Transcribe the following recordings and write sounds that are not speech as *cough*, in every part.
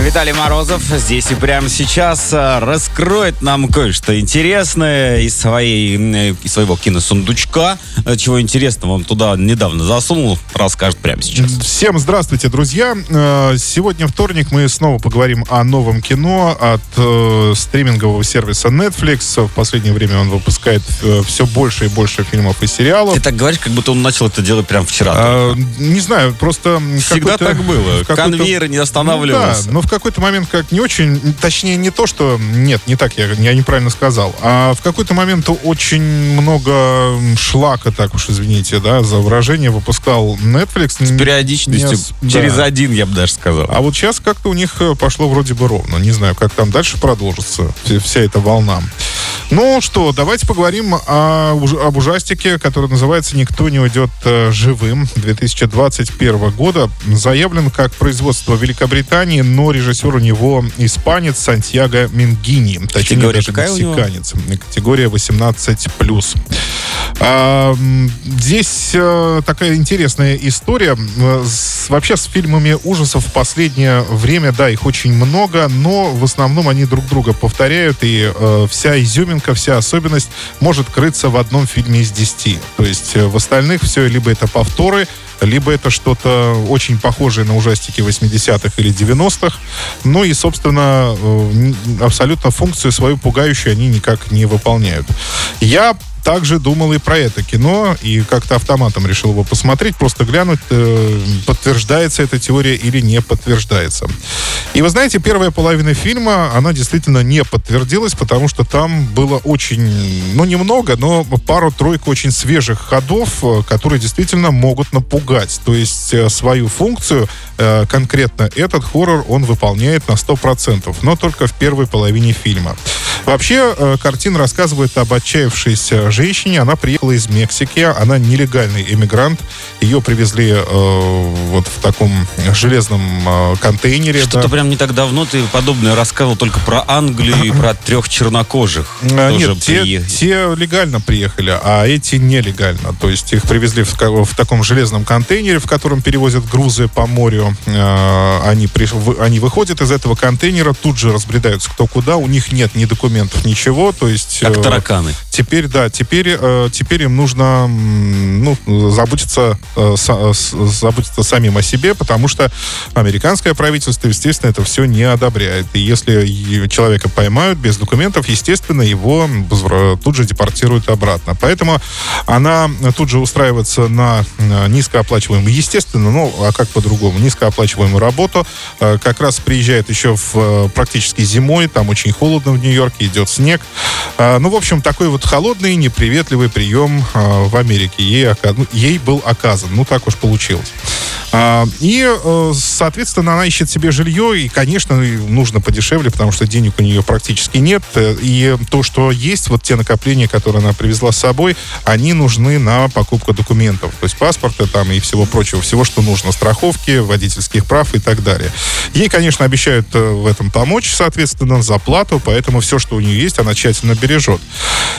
Виталий Морозов здесь и прямо сейчас э, раскроет нам кое-что интересное из, своей, э, из своего киносундучка. Э, чего интересного он туда недавно засунул, расскажет прямо сейчас. Всем здравствуйте, друзья. Сегодня вторник, мы снова поговорим о новом кино от стримингового сервиса Netflix. В последнее время он выпускает все больше и больше фильмов и сериалов. Ты так говоришь, как будто он начал это делать прямо вчера. А, не знаю, просто... Всегда так было. Конвейеры не останавливаются. Ну, да, но в какой-то момент как не очень, точнее не то, что нет, не так я, я неправильно сказал, а в какой-то момент очень много шлака, так уж извините, да, за выражение выпускал Netflix. С периодичностью не, через да. один, я бы даже сказал. А вот сейчас как-то у них э, пошло вроде бы ровно. Не знаю, как там дальше продолжится вся эта волна. Ну что, давайте поговорим о, об ужастике, который называется «Никто не уйдет э, живым» 2021 года. Заявлен как производство Великобритании, но режиссер у него испанец Сантьяго Мингини. Точнее, Категория даже какая мексиканец. Категория 18+. Здесь а, такая интересная история. С, вообще с фильмами ужасов в последнее время, да, их очень много, но в основном они друг друга повторяют, и а, вся изюминка, вся особенность может крыться в одном фильме из десяти. То есть э, в остальных все либо это повторы, либо это что-то очень похожее на ужастики 80-х или 90-х. Ну и, собственно, э, абсолютно функцию свою пугающую они никак не выполняют. Я также думал и про это кино, и как-то автоматом решил его посмотреть, просто глянуть, э, подтверждается эта теория или не подтверждается. И вы знаете, первая половина фильма, она действительно не подтвердилась, потому что там было очень, ну, немного, но пару-тройку очень свежих ходов, э, которые действительно могут напугать. То есть э, свою функцию, конкретно этот хоррор, он выполняет на 100%, но только в первой половине фильма. Вообще, э, картина рассказывает об отчаявшейся женщине. Она приехала из Мексики. Она нелегальный эмигрант. Ее привезли э, вот в таком железном э, контейнере. Что-то да. прям не так давно ты подобное рассказывал только про Англию и про трех чернокожих. А, нет, те, те легально приехали, а эти нелегально. То есть их привезли в, в таком железном контейнере, в котором перевозят грузы по морю. Э, они, при, они выходят из этого контейнера, тут же разбредаются кто куда. У них нет ни документов, документов, ничего. То есть, как э, тараканы. Теперь, да, теперь, э, теперь им нужно ну, заботиться, э, заботиться самим о себе, потому что американское правительство, естественно, это все не одобряет. И если человека поймают без документов, естественно, его тут же депортируют обратно. Поэтому она тут же устраивается на низкооплачиваемую, естественно, ну, а как по-другому, низкооплачиваемую работу. Как раз приезжает еще в практически зимой, там очень холодно в Нью-Йорке, идет снег. А, ну, в общем, такой вот холодный, неприветливый прием а, в Америке ей, ну, ей был оказан. Ну, так уж получилось. А, и, э, соответственно, она ищет себе жилье, и, конечно, нужно подешевле, потому что денег у нее практически нет. И то, что есть, вот те накопления, которые она привезла с собой, они нужны на покупку документов. То есть паспорта там и всего прочего, всего, что нужно. Страховки, водительских прав и так далее. Ей, конечно, обещают э, в этом помочь, соответственно, за плату, поэтому все, что у нее есть, она тщательно бережет.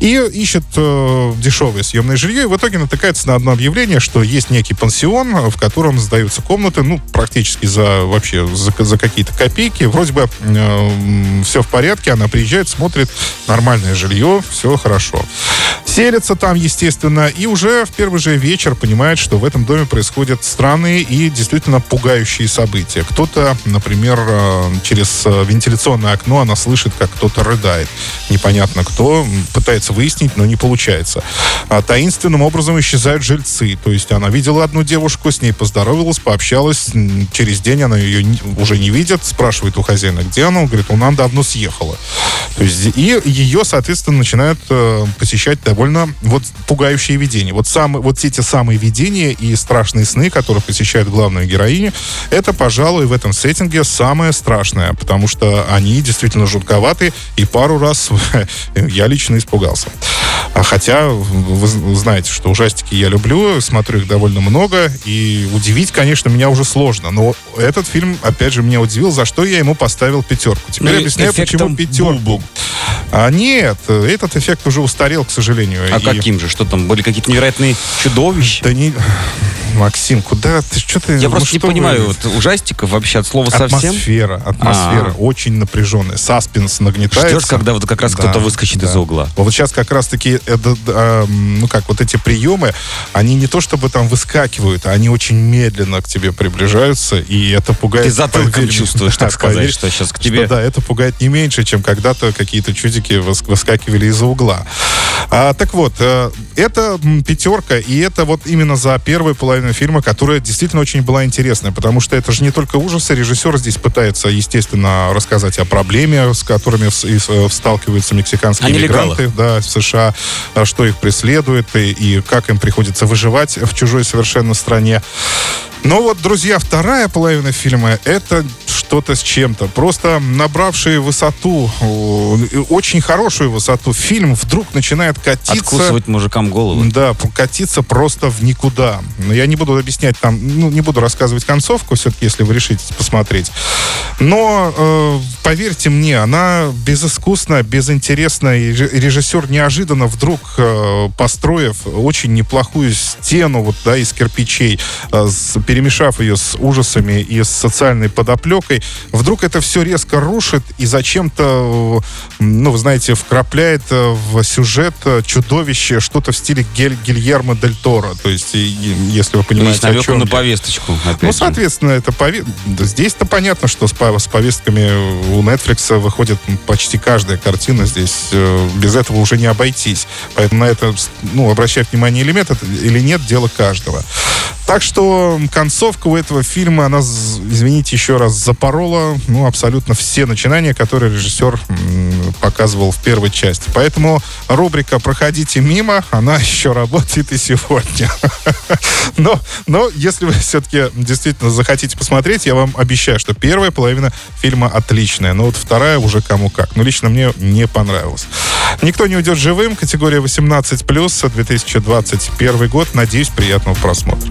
И ищет э, дешевое съемное жилье, и в итоге натыкается на одно объявление, что есть некий пансион, в котором сдаются комнаты, ну, практически за вообще за, за какие-то копейки. Вроде бы э, все в порядке, она приезжает, смотрит, нормальное жилье, все хорошо. Селится там, естественно, и уже в первый же вечер понимает, что в этом доме происходят странные и действительно пугающие события. Кто-то, например, э, через э, вентиляционное окно она слышит, как кто-то рыдает. Непонятно кто, пытается выяснить, но не получается. А таинственным образом исчезают жильцы. То есть она видела одну девушку, с ней поздоровалась, пообщалась. Через день она ее уже не видит, спрашивает у хозяина, где она. Он говорит, она давно съехала. То есть, и ее, соответственно, начинают э, посещать довольно вот пугающие видения. Вот, сам, вот эти самые видения и страшные сны, которые посещают главную героиню, это, пожалуй, в этом сеттинге самое страшное, потому что они действительно жутковаты, и пару раз *laughs* я лично испугался. А хотя вы знаете, что ужастики я люблю, смотрю их довольно много, и удивить, конечно, меня уже сложно. Но этот фильм, опять же, меня удивил, за что я ему поставил пятерку. Теперь Ну, объясняю, почему пятерку. Бульбу. А нет, этот эффект уже устарел, к сожалению. А И- каким же? Что там, были какие-то невероятные чудовища? Да не... Максим, куда ты? Что ты? Я ну просто не что вы? понимаю вот ужастиков вообще от слова совсем. Атмосфера, атмосфера А. очень напряженная. Саспенс нагнетается. Ждешь, когда вот как раз Да, кто-то выскочит да. из угла. Вот сейчас как раз-таки, э, д- д- а, м, ну как, вот эти приемы, они не то чтобы там выскакивают, они очень медленно к тебе приближаются, и это пугает. Ты затылком поверь чувствуешь, так *laughs* сказать, поверь, что сейчас к что тебе... да, это пугает не меньше, чем когда-то какие-то чудики выс- выскакивали из-за угла. А, так вот, э, это пятерка, и это вот именно за первую половину фильма, которая действительно очень была интересная, потому что это же не только ужасы, режиссер здесь пытается, естественно, рассказать о проблеме, с которыми э, сталкиваются мексиканские О нелегалах. мигранты да, в США, а, что их преследует и, и как им приходится выживать в чужой совершенно стране. Но вот, друзья, вторая половина фильма — это что-то с чем-то. Просто набравший высоту, очень хорошую высоту, фильм вдруг начинает катиться... Откусывать мужикам головы. Да, катиться просто в никуда. Но я не буду объяснять там, ну, не буду рассказывать концовку, все-таки, если вы решите посмотреть. Но, э, поверьте мне, она безыскусна, безинтересна, и ре- режиссер неожиданно вдруг, э, построив очень неплохую стену вот, да, из кирпичей, э, с- перемешав ее с ужасами и с социальной подоплекой, вдруг это все резко рушит и зачем-то, ну, вы знаете, вкрапляет э, в сюжет э, чудовище, что-то в стиле Гель- Гильермо Дель Торо. То есть, если вы Ну, понимаете, есть о чем на я. повесточку. опять Ну, соответственно, это пове- Здесь-то понятно, что с, с повестками у Netflix выходит почти каждая картина. Здесь э, без этого уже не обойтись. Поэтому на это, ну, обращать внимание или нет, это- или нет, дело каждого. Так что концовка у этого фильма, она, извините еще раз, запорола ну, абсолютно все начинания, которые режиссер показывал в первой части. Поэтому рубрика «Проходите мимо», она *laughs* еще работает и сегодня. *laughs* Но, но если вы все-таки действительно захотите посмотреть, я вам обещаю, что первая половина фильма отличная, но вот вторая уже кому как. Но лично мне не понравилась. Никто не уйдет живым. Категория 18+, 2021 год. Надеюсь, приятного просмотра.